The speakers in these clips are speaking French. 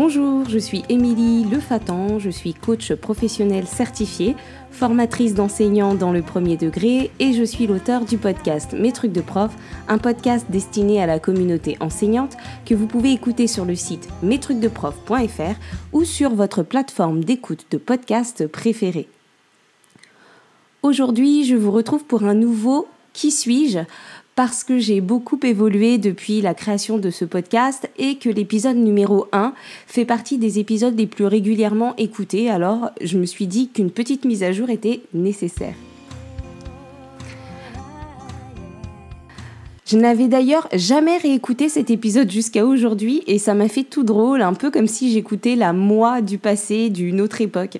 Bonjour, je suis Émilie Lefatan, je suis coach professionnel certifié, formatrice d'enseignants dans le premier degré et je suis l'auteur du podcast Mes trucs de prof, un podcast destiné à la communauté enseignante que vous pouvez écouter sur le site mestrucsdeprof.fr ou sur votre plateforme d'écoute de podcast préférée. Aujourd'hui, je vous retrouve pour un nouveau Qui suis-je? Parce que j'ai beaucoup évolué depuis la création de ce podcast et que l'épisode numéro 1 fait partie des épisodes les plus régulièrement écoutés, alors je me suis dit qu'une petite mise à jour était nécessaire. Je n'avais d'ailleurs jamais réécouté cet épisode jusqu'à aujourd'hui et ça m'a fait tout drôle, un peu comme si j'écoutais la moi du passé d'une autre époque.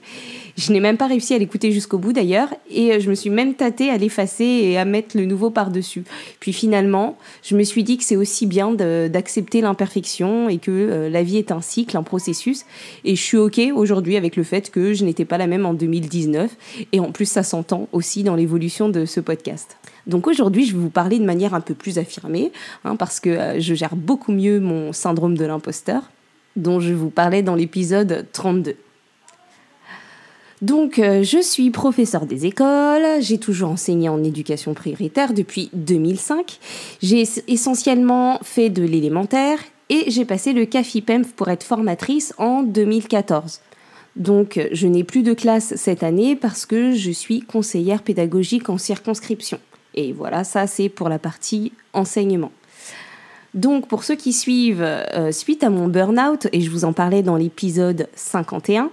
Je n'ai même pas réussi à l'écouter jusqu'au bout d'ailleurs et je me suis même tâtée à l'effacer et à mettre le nouveau par-dessus. Puis finalement, je me suis dit que c'est aussi bien d'accepter l'imperfection et que euh, la vie est un cycle, un processus. Et je suis OK aujourd'hui avec le fait que je n'étais pas la même en 2019 et en plus ça s'entend aussi dans l'évolution de ce podcast. Donc aujourd'hui, je vais vous parler de manière un peu plus affirmée, hein, parce que euh, je gère beaucoup mieux mon syndrome de l'imposteur, dont je vous parlais dans l'épisode 32. Donc, euh, je suis professeur des écoles, j'ai toujours enseigné en éducation prioritaire depuis 2005. J'ai essentiellement fait de l'élémentaire et j'ai passé le CAFIPEMF pour être formatrice en 2014. Donc, je n'ai plus de classe cette année parce que je suis conseillère pédagogique en circonscription. Et voilà, ça c'est pour la partie enseignement. Donc pour ceux qui suivent, euh, suite à mon burn-out, et je vous en parlais dans l'épisode 51,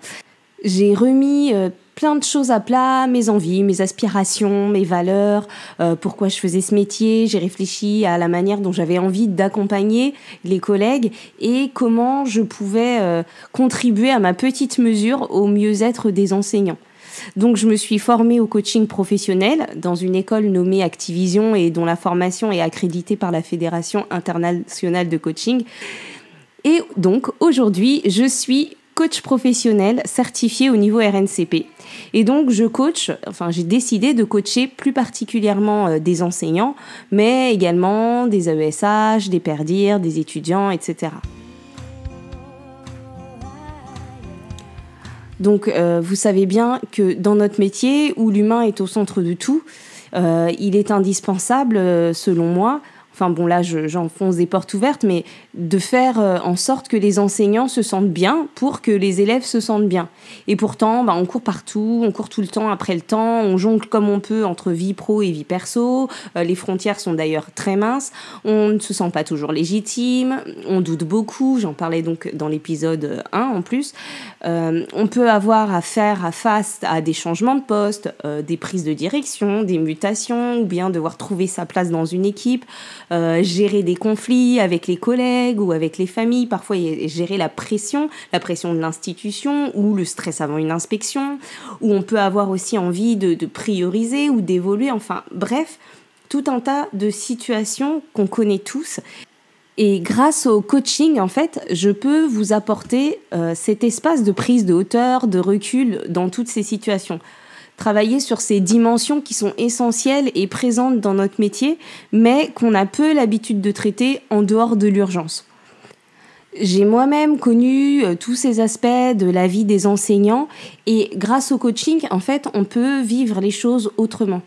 j'ai remis euh, plein de choses à plat, mes envies, mes aspirations, mes valeurs, euh, pourquoi je faisais ce métier. J'ai réfléchi à la manière dont j'avais envie d'accompagner les collègues et comment je pouvais contribuer à ma petite mesure au mieux-être des enseignants. Donc je me suis formée au coaching professionnel dans une école nommée Activision et dont la formation est accréditée par la Fédération internationale de coaching. Et donc aujourd'hui, je suis coach professionnel certifié au niveau RNCP. Et donc je coach, enfin j'ai décidé de coacher plus particulièrement euh, des enseignants, mais également des AESH, des PERDIR, des étudiants, etc. Donc euh, vous savez bien que dans notre métier, où l'humain est au centre de tout, euh, il est indispensable, selon moi, enfin bon là j'enfonce des portes ouvertes, mais de faire euh, en sorte que les enseignants se sentent bien pour que les élèves se sentent bien. Et pourtant, bah, on court partout, on court tout le temps après le temps, on jongle comme on peut entre vie pro et vie perso, euh, les frontières sont d'ailleurs très minces, on ne se sent pas toujours légitime, on doute beaucoup, j'en parlais donc dans l'épisode 1 en plus, euh, on peut avoir à faire à face à des changements de poste, des prises de direction, des mutations, ou bien devoir trouver sa place dans une équipe, euh, gérer des conflits avec les collègues ou avec les familles, parfois gérer la pression, la pression de l'institution ou le stress avant une inspection, où on peut avoir aussi envie de, de prioriser ou d'évoluer, enfin bref, tout un tas de situations qu'on connaît tous. Et grâce au coaching, en fait, je peux vous apporter euh, cet espace de prise de hauteur, de recul dans toutes ces situations travailler sur ces dimensions qui sont essentielles et présentes dans notre métier, mais qu'on a peu l'habitude de traiter en dehors de l'urgence. J'ai moi-même connu euh, tous ces aspects de la vie des enseignants et grâce au coaching, en fait, on peut vivre les choses autrement.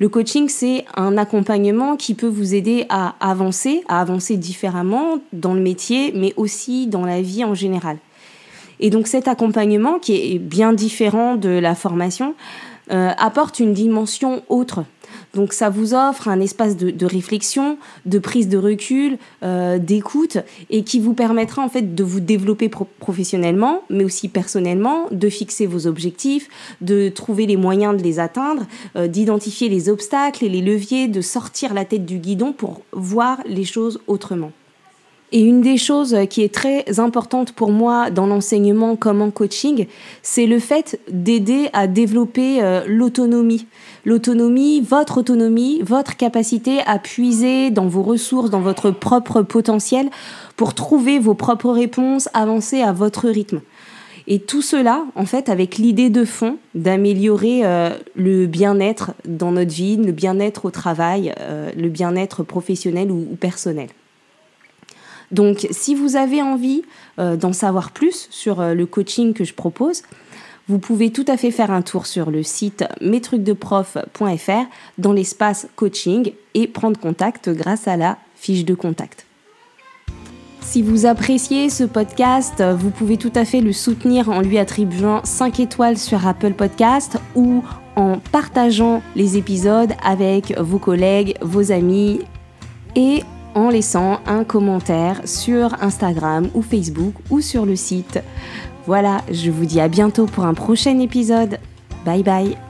Le coaching, c'est un accompagnement qui peut vous aider à avancer, à avancer différemment dans le métier, mais aussi dans la vie en général. Et donc cet accompagnement, qui est bien différent de la formation, euh, apporte une dimension autre. Donc ça vous offre un espace de, réflexion, de prise de recul, euh, d'écoute, et qui vous permettra en fait de vous développer professionnellement, mais aussi personnellement, de fixer vos objectifs, de trouver les moyens de les atteindre, euh, d'identifier les obstacles et les leviers, de sortir la tête du guidon pour voir les choses autrement. Et une des choses qui est très importante pour moi dans l'enseignement comme en coaching, c'est le fait d'aider à développer euh, l'autonomie. L'autonomie, votre autonomie, votre capacité à puiser dans vos ressources, dans votre propre potentiel pour trouver vos propres réponses, avancer à votre rythme. Et tout cela, en fait, avec l'idée de fond d'améliorer euh, le bien-être dans notre vie, le bien-être au travail, euh, le bien-être professionnel ou personnel. Donc si vous avez envie euh, d'en savoir plus sur euh, le coaching que je propose, vous pouvez tout à fait faire un tour sur le site mestrucsdeprof.fr dans l'espace coaching et prendre contact grâce à la fiche de contact. Si vous appréciez ce podcast, vous pouvez tout à fait le soutenir en lui attribuant 5 étoiles sur Apple Podcast ou en partageant les épisodes avec vos collègues, vos amis et en laissant un commentaire sur Instagram ou Facebook ou sur le site. Voilà, je vous dis à bientôt pour un prochain épisode. Bye bye